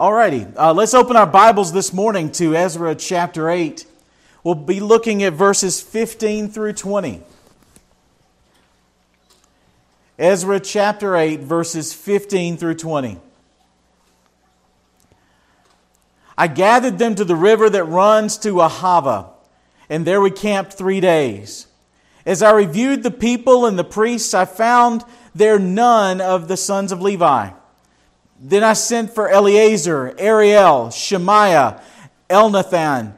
Alrighty, uh, let's open our Bibles this morning to Ezra chapter 8. We'll be looking at verses 15 through 20. Ezra chapter 8, verses 15 through 20. I gathered them to the river that runs to Ahava, and there we camped three days. As I reviewed the people and the priests, I found there none of the sons of Levi. Then I sent for Eleazar, Ariel, Shemaiah, Elnathan,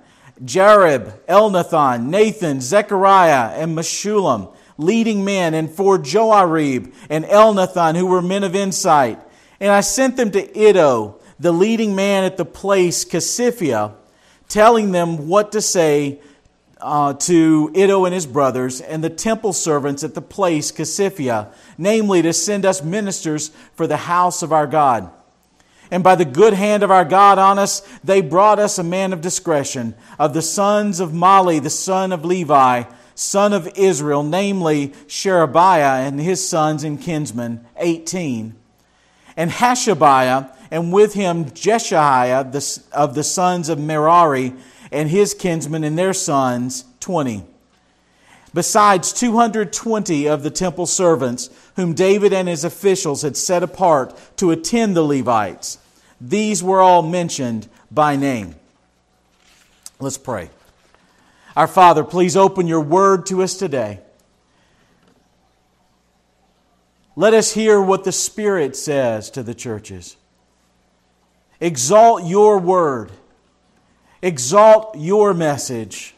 Jarib, Elnathan, Nathan, Zechariah, and Meshullam, leading men, and for Joiarib and Elnathan, who were men of insight. And I sent them to Iddo, the leading man at the place Casiphia, telling them what to say uh, to Iddo and his brothers and the temple servants at the place Casiphia, namely to send us ministers for the house of our God. And by the good hand of our God on us, they brought us a man of discretion, of the sons of Mahli, the son of Levi, son of Israel, namely Sherebiah and his sons and kinsmen, 18. And Hashabiah, and with him Jeshaiah of the sons of Merari, and his kinsmen and their sons, 20. Besides 220 of the temple servants, whom David and his officials had set apart to attend the Levites. These were all mentioned by name. Let's pray. Our Father, please open your word to us today. Let us hear what the Spirit says to the churches. Exalt your word exalt your message.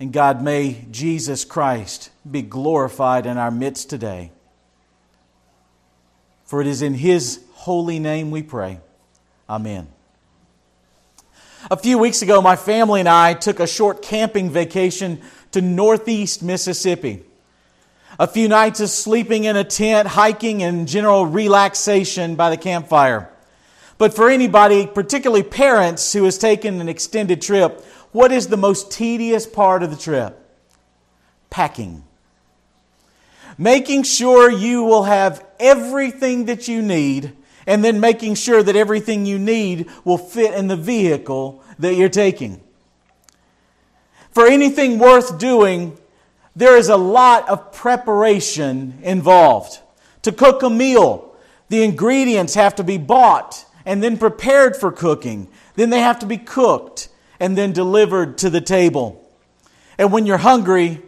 And God, may Jesus Christ be glorified in our midst today. For it is in His holy name we pray. Amen. A few weeks ago, my family and I took a short camping vacation to northeast Mississippi. A few nights of sleeping in a tent, hiking, and general relaxation by the campfire. But for anybody, particularly parents who has taken an extended trip, what is the most tedious part of the trip? Packing. Making sure you will have everything that you need, and then making sure that everything you need will fit in the vehicle that you're taking. For anything worth doing, there is a lot of preparation involved. To cook a meal, the ingredients have to be bought and then prepared for cooking. Then they have to be cooked and then delivered to the table. And when you're hungry,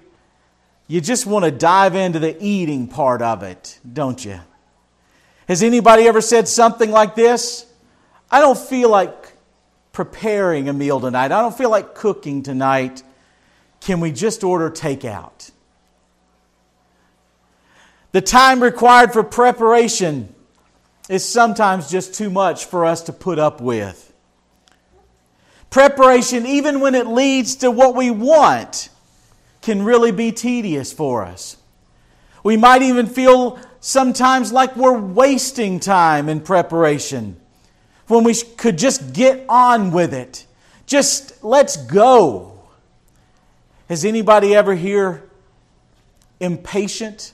you just want to dive into the eating part of it, don't you? Has anybody ever said something like this? I don't feel like preparing a meal tonight. I don't feel like cooking tonight. Can we just order takeout? The time required for preparation is sometimes just too much for us to put up with. Preparation, even when it leads to what we want, can really be tedious for us. We might even feel sometimes like we're wasting time in preparation when we could just get on with it. Just let's go. Has anybody ever here impatient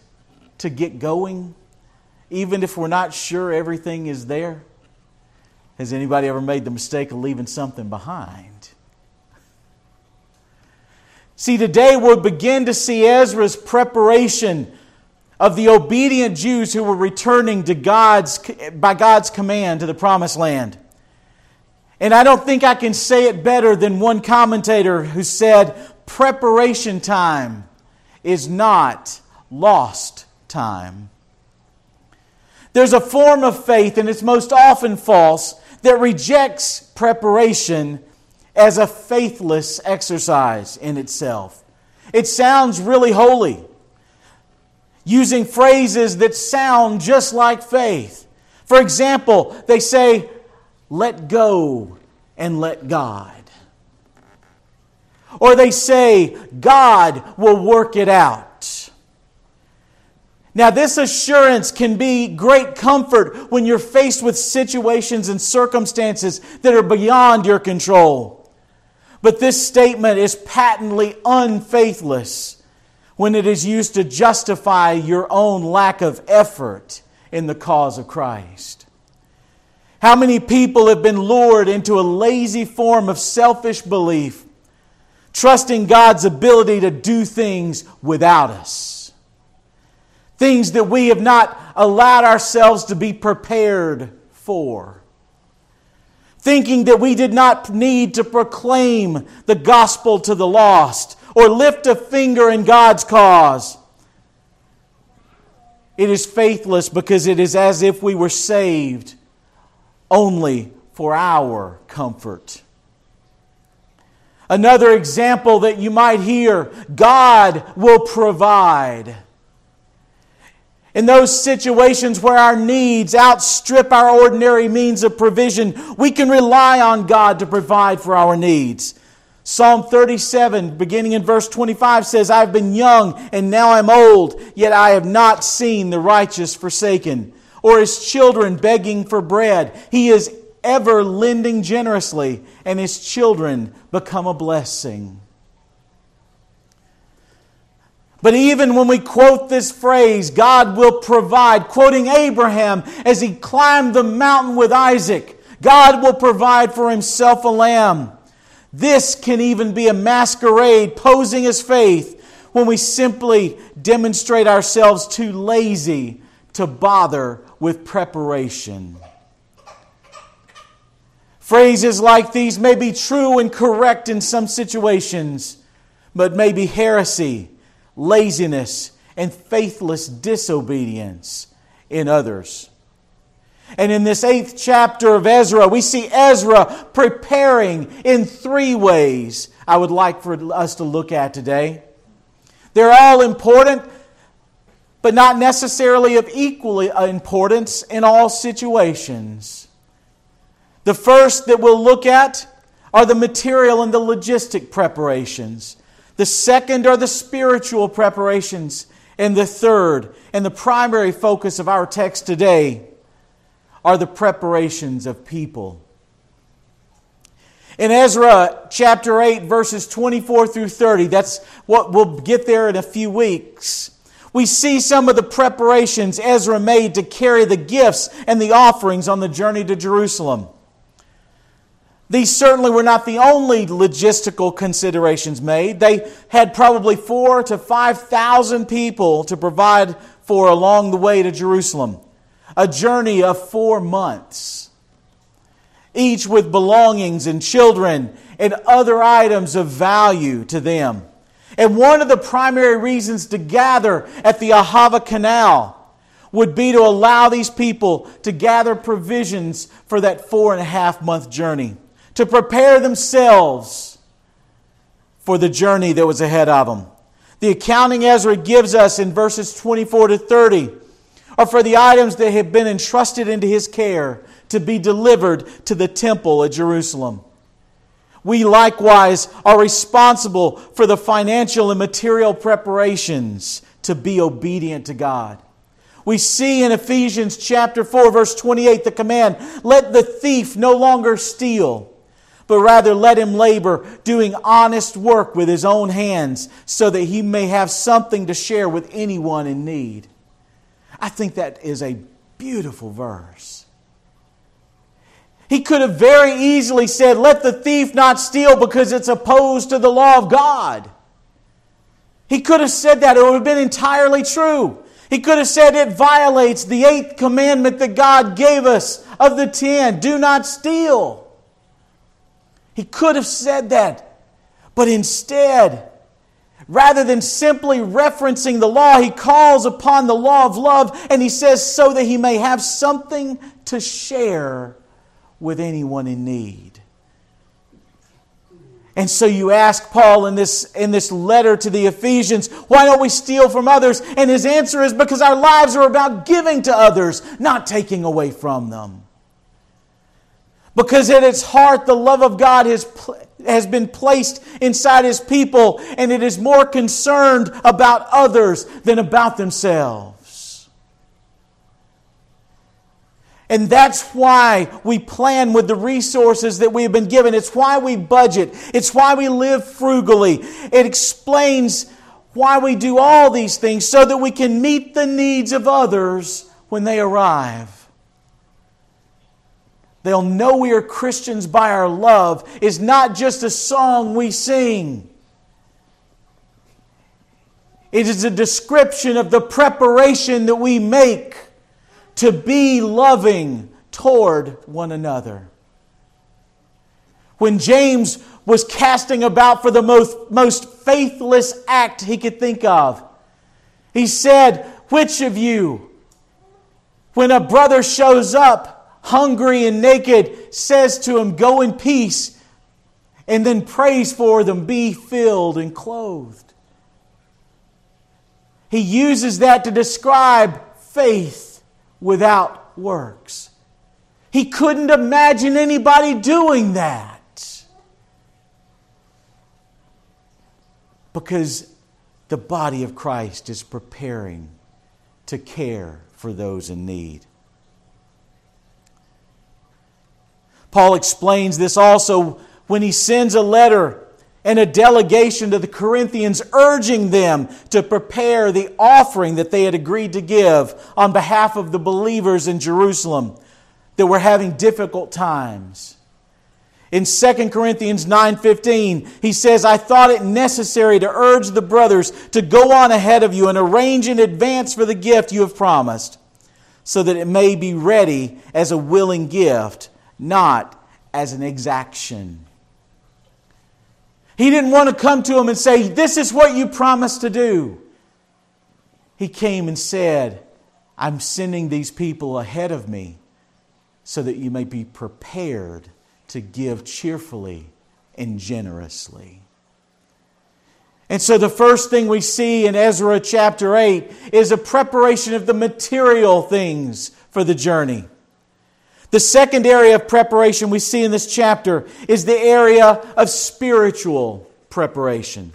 to get going? even if we're not sure everything is there? Has anybody ever made the mistake of leaving something behind? See, today we'll begin to see Ezra's preparation of the obedient Jews who were returning to God's, by God's command to the promised land. And I don't think I can say it better than one commentator who said, preparation time is not lost time. There's a form of faith, and it's most often false, that rejects preparation as a faithless exercise in itself. It sounds really holy, using phrases that sound just like faith. For example, they say, let go and let God. Or they say, God will work it out. Now, this assurance can be great comfort when you're faced with situations and circumstances that are beyond your control. But this statement is patently unfaithless when it is used to justify your own lack of effort in the cause of Christ. How many people have been lured into a lazy form of selfish belief, trusting God's ability to do things without us? Things that we have not allowed ourselves to be prepared for. Thinking that we did not need to proclaim the gospel to the lost or lift a finger in God's cause. It is faithless because it is as if we were saved only for our comfort. Another example that you might hear God will provide. In those situations where our needs outstrip our ordinary means of provision, we can rely on God to provide for our needs. Psalm 37, beginning in verse 25, says, I've been young and now I'm old, yet I have not seen the righteous forsaken, or his children begging for bread. He is ever lending generously, and his children become a blessing. But even when we quote this phrase, God will provide, quoting Abraham as he climbed the mountain with Isaac, God will provide for himself a lamb. This can even be a masquerade posing as faith when we simply demonstrate ourselves too lazy to bother with preparation. Phrases like these may be true and correct in some situations, but may be heresy laziness, and faithless disobedience in others. And in this eighth chapter of Ezra, we see Ezra preparing in three ways I would like for us to look at today. They're all important, but not necessarily of equal importance in all situations. The first that we'll look at are the material and the logistic preparations. The second are the spiritual preparations. And the third, and the primary focus of our text today, are the preparations of people. In Ezra chapter 8, verses 24 through 30, that's what we'll get there in a few weeks. We see some of the preparations Ezra made to carry the gifts and the offerings on the journey to Jerusalem. These certainly were not the only logistical considerations made. They had probably four to 5,000 people to provide for along the way to Jerusalem. A journey of four months, each with belongings and children and other items of value to them. And one of the primary reasons to gather at the Ahava Canal would be to allow these people to gather provisions for that four and a half month journey to prepare themselves for the journey that was ahead of them. The accounting Ezra gives us in verses 24 to 30 are for the items that have been entrusted into his care to be delivered to the temple at Jerusalem. We likewise are responsible for the financial and material preparations to be obedient to God. We see in Ephesians chapter 4 verse 28 the command, let the thief no longer steal but rather let him labor, doing honest work with his own hands, so that he may have something to share with anyone in need. I think that is a beautiful verse. He could have very easily said, Let the thief not steal because it's opposed to the law of God. He could have said that, it would have been entirely true. He could have said it violates the eighth commandment that God gave us of the ten do not steal. He could have said that. But instead, rather than simply referencing the law, he calls upon the law of love and he says, so that he may have something to share with anyone in need. And so you ask Paul in this, in this letter to the Ephesians, why don't we steal from others? And his answer is because our lives are about giving to others, not taking away from them. Because at its heart, the love of God has, has been placed inside His people, and it is more concerned about others than about themselves. And that's why we plan with the resources that we have been given. It's why we budget. It's why we live frugally. It explains why we do all these things so that we can meet the needs of others when they arrive. They'll know we are Christians by our love is not just a song we sing. It is a description of the preparation that we make to be loving toward one another. When James was casting about for the most, most faithless act he could think of, he said, Which of you, when a brother shows up hungry and naked, says to him, Go in peace, and then prays for them, Be filled and clothed? He uses that to describe faith without works. He couldn't imagine anybody doing that. Because the body of Christ is preparing to care for those in need. Paul explains this also when he sends a letter and a delegation to the Corinthians urging them to prepare the offering that they had agreed to give on behalf of the believers in Jerusalem that were having difficult times. In 2 Corinthians 9:15, he says, "I thought it necessary to urge the brothers to go on ahead of you and arrange in advance for the gift you have promised, so that it may be ready as a willing gift, not as an exaction." He didn't want to come to him and say, "This is what you promised to do." He came and said, "I'm sending these people ahead of me so that you may be prepared to give cheerfully and generously. And so, the first thing we see in Ezra chapter 8 is a preparation of the material things for the journey. The second area of preparation we see in this chapter is the area of spiritual preparation.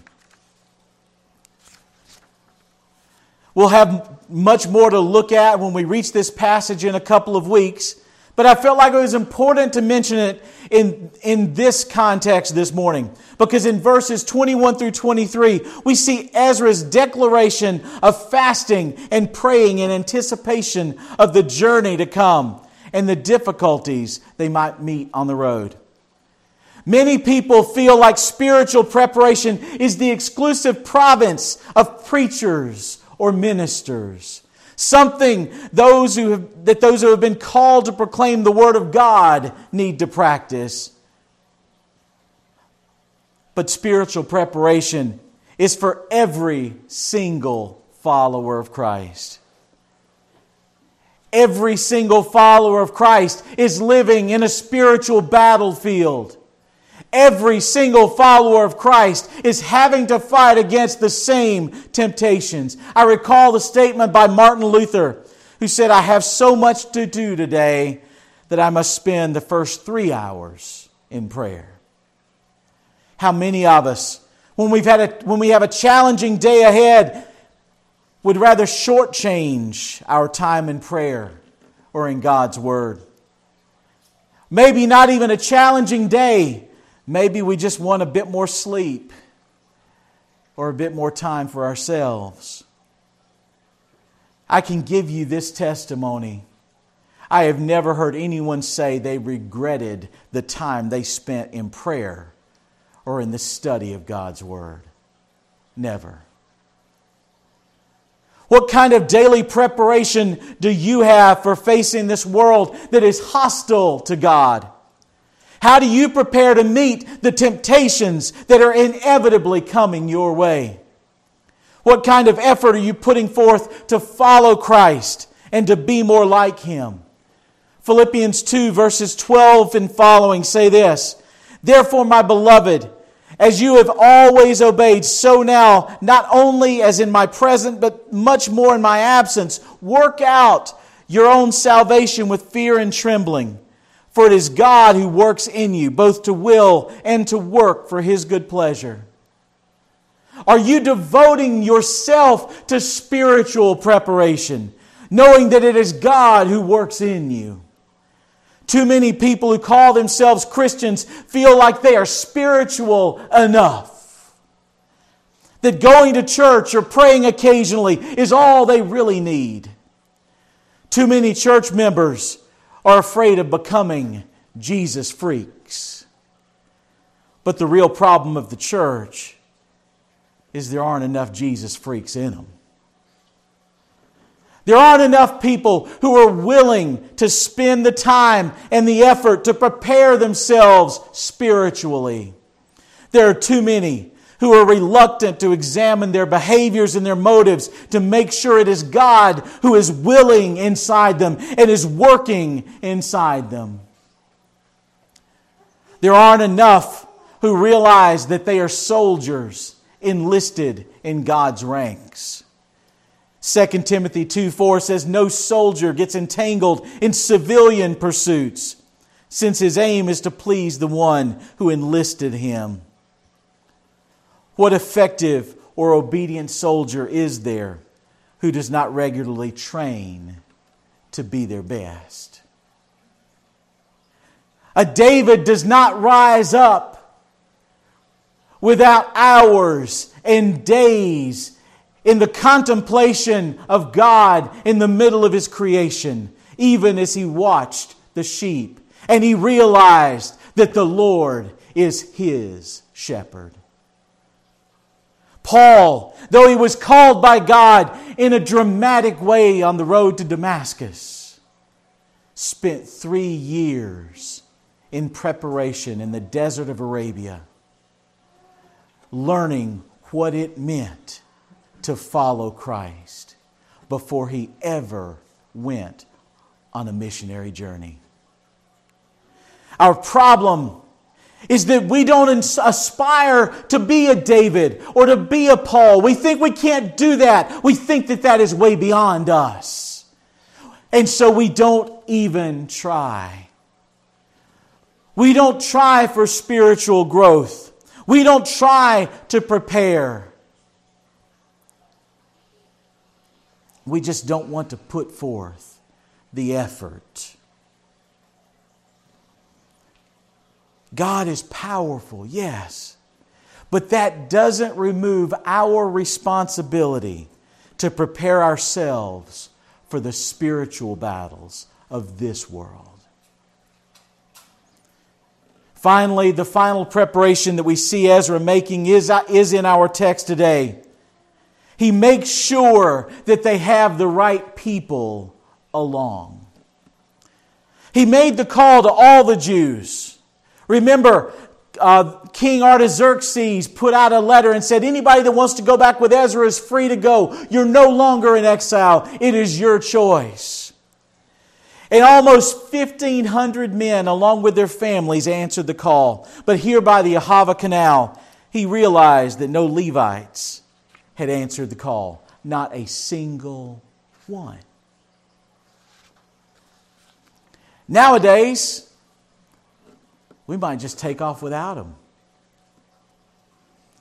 We'll have much more to look at when we reach this passage in a couple of weeks. But I felt like it was important to mention it in, in this context this morning. Because in verses 21 through 23, we see Ezra's declaration of fasting and praying in anticipation of the journey to come and the difficulties they might meet on the road. Many people feel like spiritual preparation is the exclusive province of preachers or ministers something those who have, that those who have been called to proclaim the Word of God need to practice. But spiritual preparation is for every single follower of Christ. Every single follower of Christ is living in a spiritual battlefield. Every single follower of Christ is having to fight against the same temptations. I recall the statement by Martin Luther, who said, I have so much to do today that I must spend the first three hours in prayer. How many of us, when, we've had a, when we have a challenging day ahead, would rather shortchange our time in prayer or in God's Word? Maybe not even a challenging day Maybe we just want a bit more sleep or a bit more time for ourselves. I can give you this testimony. I have never heard anyone say they regretted the time they spent in prayer or in the study of God's Word. Never. What kind of daily preparation do you have for facing this world that is hostile to God? How do you prepare to meet the temptations that are inevitably coming your way? What kind of effort are you putting forth to follow Christ and to be more like Him? Philippians 2, verses 12 and following say this Therefore, my beloved, as you have always obeyed, so now, not only as in my present, but much more in my absence, work out your own salvation with fear and trembling. For it is God who works in you, both to will and to work for his good pleasure. Are you devoting yourself to spiritual preparation, knowing that it is God who works in you? Too many people who call themselves Christians feel like they are spiritual enough. That going to church or praying occasionally is all they really need. Too many church members are afraid of becoming Jesus freaks. But the real problem of the church is there aren't enough Jesus freaks in them. There aren't enough people who are willing to spend the time and the effort to prepare themselves spiritually. There are too many who are reluctant to examine their behaviors and their motives to make sure it is God who is willing inside them and is working inside them. There aren't enough who realize that they are soldiers enlisted in God's ranks. 2 Timothy 2 4 says, No soldier gets entangled in civilian pursuits, since his aim is to please the one who enlisted him. What effective or obedient soldier is there who does not regularly train to be their best? A David does not rise up without hours and days in the contemplation of God in the middle of his creation, even as he watched the sheep and he realized that the Lord is his shepherd. Paul, though he was called by God in a dramatic way on the road to Damascus, spent three years in preparation in the desert of Arabia, learning what it meant to follow Christ before he ever went on a missionary journey. Our problem is that we don't aspire to be a David or to be a Paul. We think we can't do that. We think that that is way beyond us. And so we don't even try. We don't try for spiritual growth. We don't try to prepare. We just don't want to put forth the effort. God is powerful, yes, but that doesn't remove our responsibility to prepare ourselves for the spiritual battles of this world. Finally, the final preparation that we see Ezra making is, is in our text today. He makes sure that they have the right people along. He made the call to all the Jews. Remember, uh, King Artaxerxes put out a letter and said, Anybody that wants to go back with Ezra is free to go. You're no longer in exile, it is your choice. And almost 1,500 men, along with their families, answered the call. But here by the Ahava Canal, he realized that no Levites had answered the call. Not a single one. Nowadays, we might just take off without them.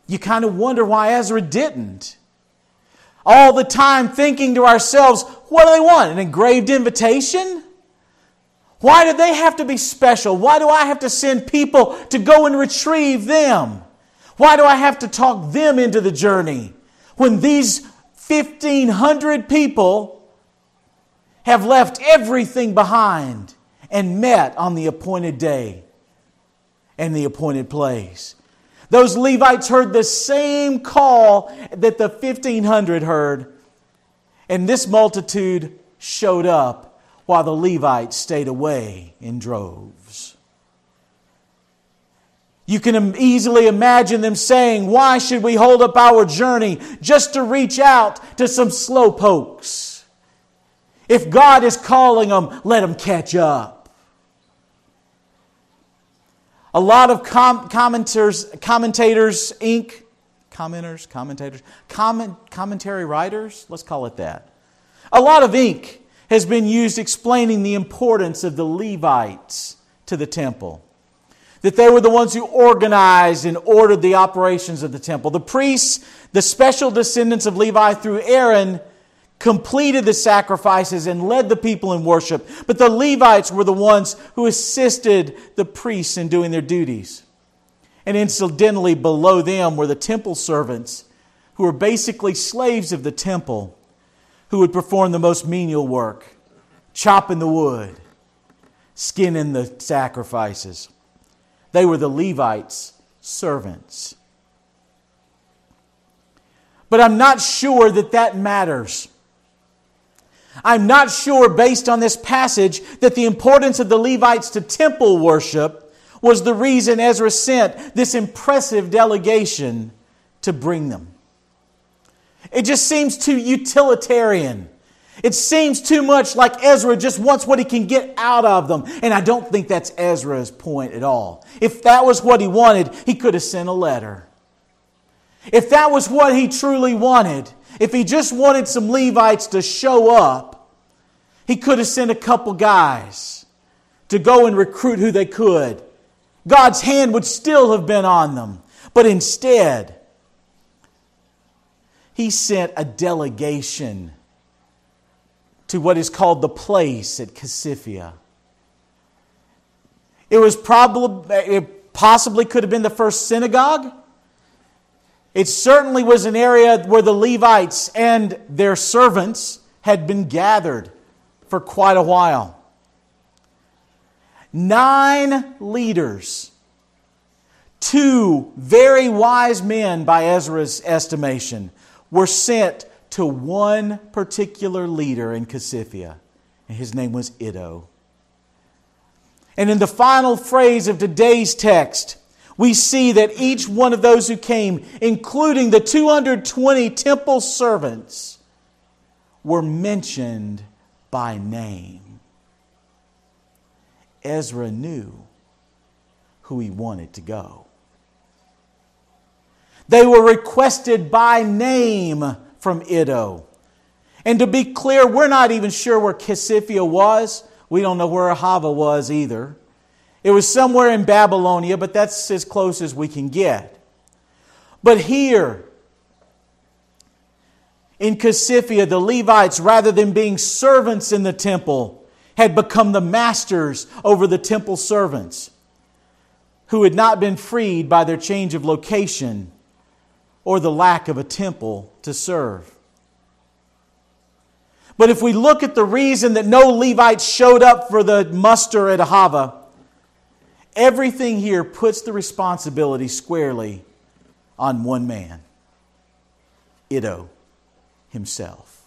You kind of wonder why Ezra didn't. All the time thinking to ourselves, what do they want? An engraved invitation? Why do they have to be special? Why do I have to send people to go and retrieve them? Why do I have to talk them into the journey? When these 1,500 people have left everything behind and met on the appointed day and the appointed place. Those Levites heard the same call that the 1,500 heard, and this multitude showed up while the Levites stayed away in droves. You can easily imagine them saying, Why should we hold up our journey just to reach out to some slow pokes? If God is calling them, let them catch up. A lot of com- commenters, commentators, ink, commenters, commentators, comment, commentary writers, let's call it that. A lot of ink has been used explaining the importance of the Levites to the temple that they were the ones who organized and ordered the operations of the temple. The priests, the special descendants of Levi through Aaron, completed the sacrifices and led the people in worship. But the Levites were the ones who assisted the priests in doing their duties. And incidentally, below them were the temple servants, who were basically slaves of the temple, who would perform the most menial work chopping the wood, skinning the sacrifices. They were the Levites' servants. But I'm not sure that that matters. I'm not sure, based on this passage, that the importance of the Levites to temple worship was the reason Ezra sent this impressive delegation to bring them. It just seems too utilitarian. It seems too much like Ezra just wants what he can get out of them. And I don't think that's Ezra's point at all. If that was what he wanted, he could have sent a letter. If that was what he truly wanted, if he just wanted some Levites to show up, he could have sent a couple guys to go and recruit who they could. God's hand would still have been on them. But instead, he sent a delegation to what is called the place at Casiphia. It was probably, it possibly could have been the first synagogue. It certainly was an area where the Levites and their servants had been gathered for quite a while. Nine leaders, two very wise men by Ezra's estimation, were sent to one particular leader in Casiphia, and his name was Iddo. And in the final phrase of today's text, we see that each one of those who came, including the 220 temple servants, were mentioned by name. Ezra knew who he wanted to go. They were requested by name from Iddo. And to be clear, we're not even sure where Casiphia was. We don't know where Ahava was either. It was somewhere in Babylonia, but that's as close as we can get. But here, in Casiphia, the Levites, rather than being servants in the temple, had become the masters over the temple servants who had not been freed by their change of location or the lack of a temple to serve. But if we look at the reason that no Levites showed up for the muster at Ahava, everything here puts the responsibility squarely on one man Iddo himself.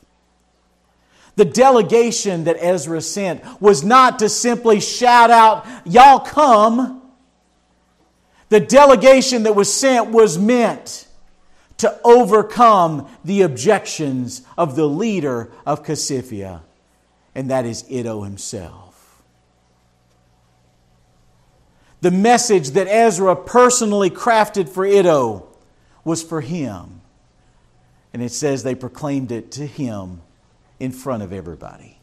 The delegation that Ezra sent was not to simply shout out, Y'all come. The delegation that was sent was meant to overcome the objections of the leader of Casiphia, and that is Iddo himself. The message that Ezra personally crafted for Iddo was for him. And it says they proclaimed it to him in front of everybody.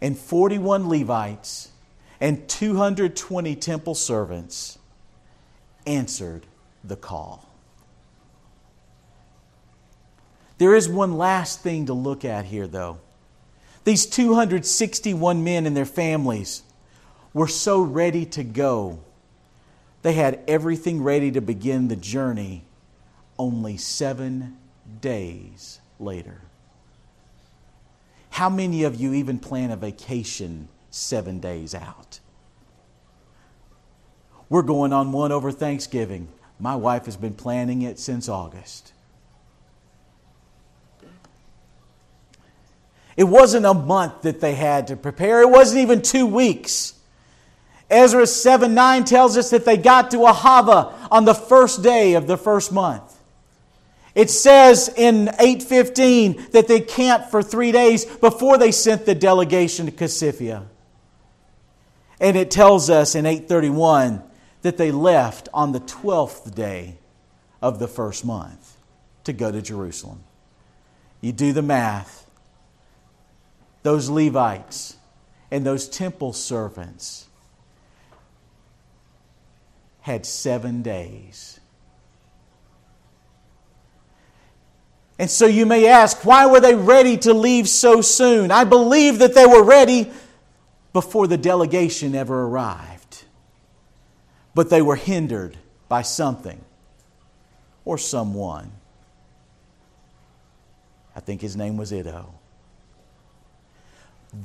And 41 Levites and 220 temple servants answered the call. There is one last thing to look at here, though. These 261 men and their families were so ready to go. They had everything ready to begin the journey only seven days later. How many of you even plan a vacation seven days out? We're going on one over Thanksgiving. My wife has been planning it since August. It wasn't a month that they had to prepare, it wasn't even two weeks. Ezra 7 9 tells us that they got to Ahava on the first day of the first month. It says in 815 that they camped for three days before they sent the delegation to Casiphia. And it tells us in 831 that they left on the 12th day of the first month to go to Jerusalem. You do the math those Levites and those temple servants had seven days. And so you may ask, why were they ready to leave so soon? I believe that they were ready before the delegation ever arrived. But they were hindered by something or someone. I think his name was Iddo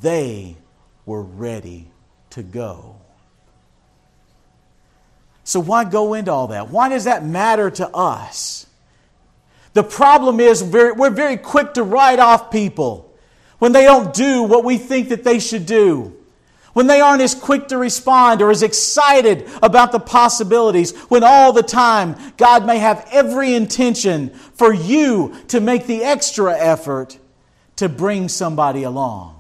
they were ready to go. So, why go into all that? Why does that matter to us? The problem is we're very quick to write off people when they don't do what we think that they should do when they aren't as quick to respond or as excited about the possibilities, when all the time God may have every intention for you to make the extra effort to bring somebody along.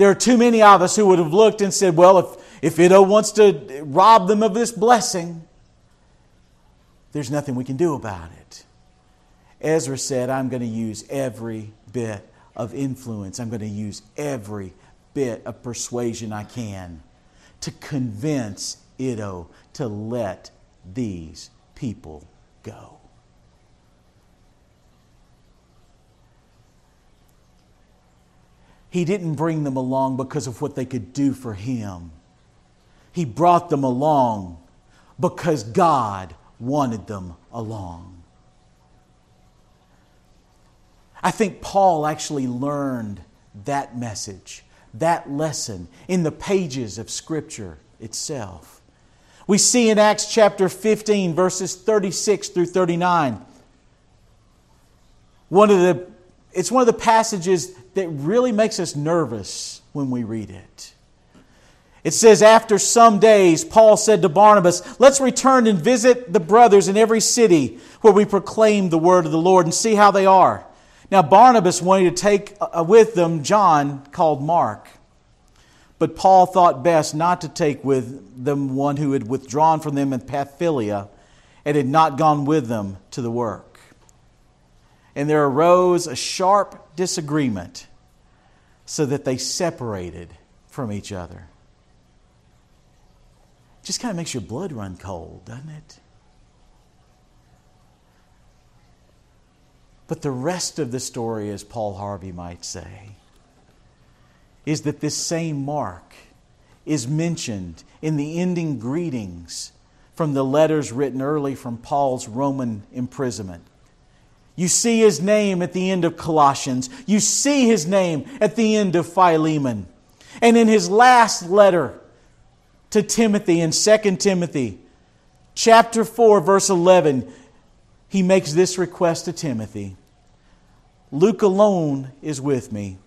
There are too many of us who would have looked and said, Well, if, if Iddo wants to rob them of this blessing, there's nothing we can do about it. Ezra said, I'm going to use every bit of influence. I'm going to use every bit of persuasion I can to convince Iddo to let these people go. He didn't bring them along because of what they could do for him. He brought them along because God wanted them along. I think Paul actually learned that message that lesson in the pages of Scripture itself. We see in Acts chapter 15, verses 36 through 39. One of the, it's one of the passages that really makes us nervous when we read it. It says, After some days, Paul said to Barnabas, Let's return and visit the brothers in every city where we proclaim the word of the Lord and see how they are. Now, Barnabas wanted to take uh, with them John called Mark. But Paul thought best not to take with them one who had withdrawn from them in Pamphylia and had not gone with them to the work. And there arose a sharp disagreement so that they separated from each other. Just kind of makes your blood run cold, doesn't it? But the rest of the story, as Paul Harvey might say, is that this same mark is mentioned in the ending greetings from the letters written early from Paul's Roman imprisonment. You see his name at the end of Colossians. You see his name at the end of Philemon. And in his last letter to Timothy in 2 Timothy, chapter 4, verse 11, he makes this request to Timothy Luke alone is with me.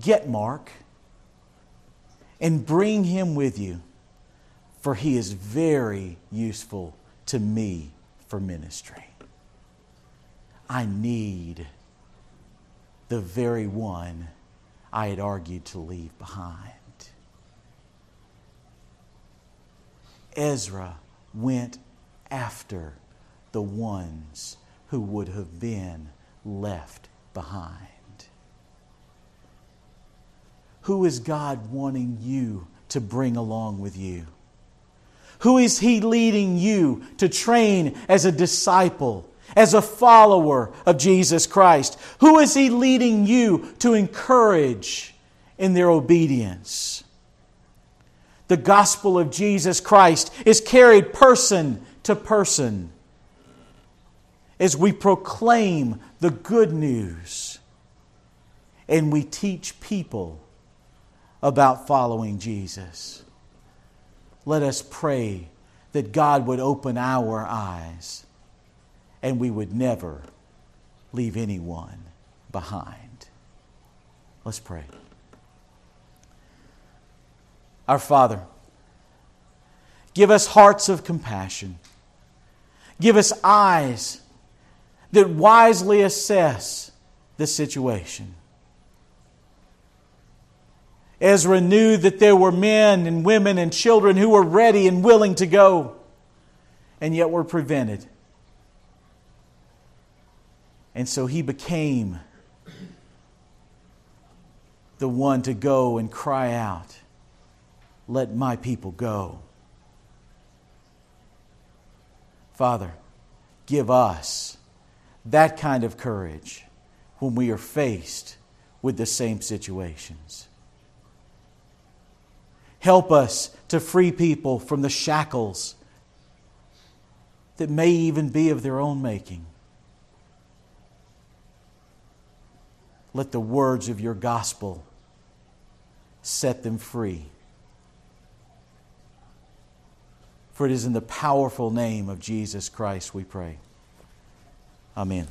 Get Mark and bring him with you, for he is very useful to me for ministry. I need the very one I had argued to leave behind. Ezra went after the ones who would have been left behind? Who is God wanting you to bring along with you? Who is He leading you to train as a disciple, as a follower of Jesus Christ? Who is He leading you to encourage in their obedience? The gospel of Jesus Christ is carried person to person as we proclaim the good news and we teach people about following Jesus. Let us pray that God would open our eyes and we would never leave anyone behind. Let's pray. Our Father, give us hearts of compassion. Give us eyes that wisely assess the situation. Ezra knew that there were men and women and children who were ready and willing to go, and yet were prevented. And so he became the one to go and cry out, Let my people go. Father, give us that kind of courage when we are faced with the same situations. Help us to free people from the shackles that may even be of their own making. Let the words of your gospel set them free. For it is in the powerful name of Jesus Christ we pray. Amen.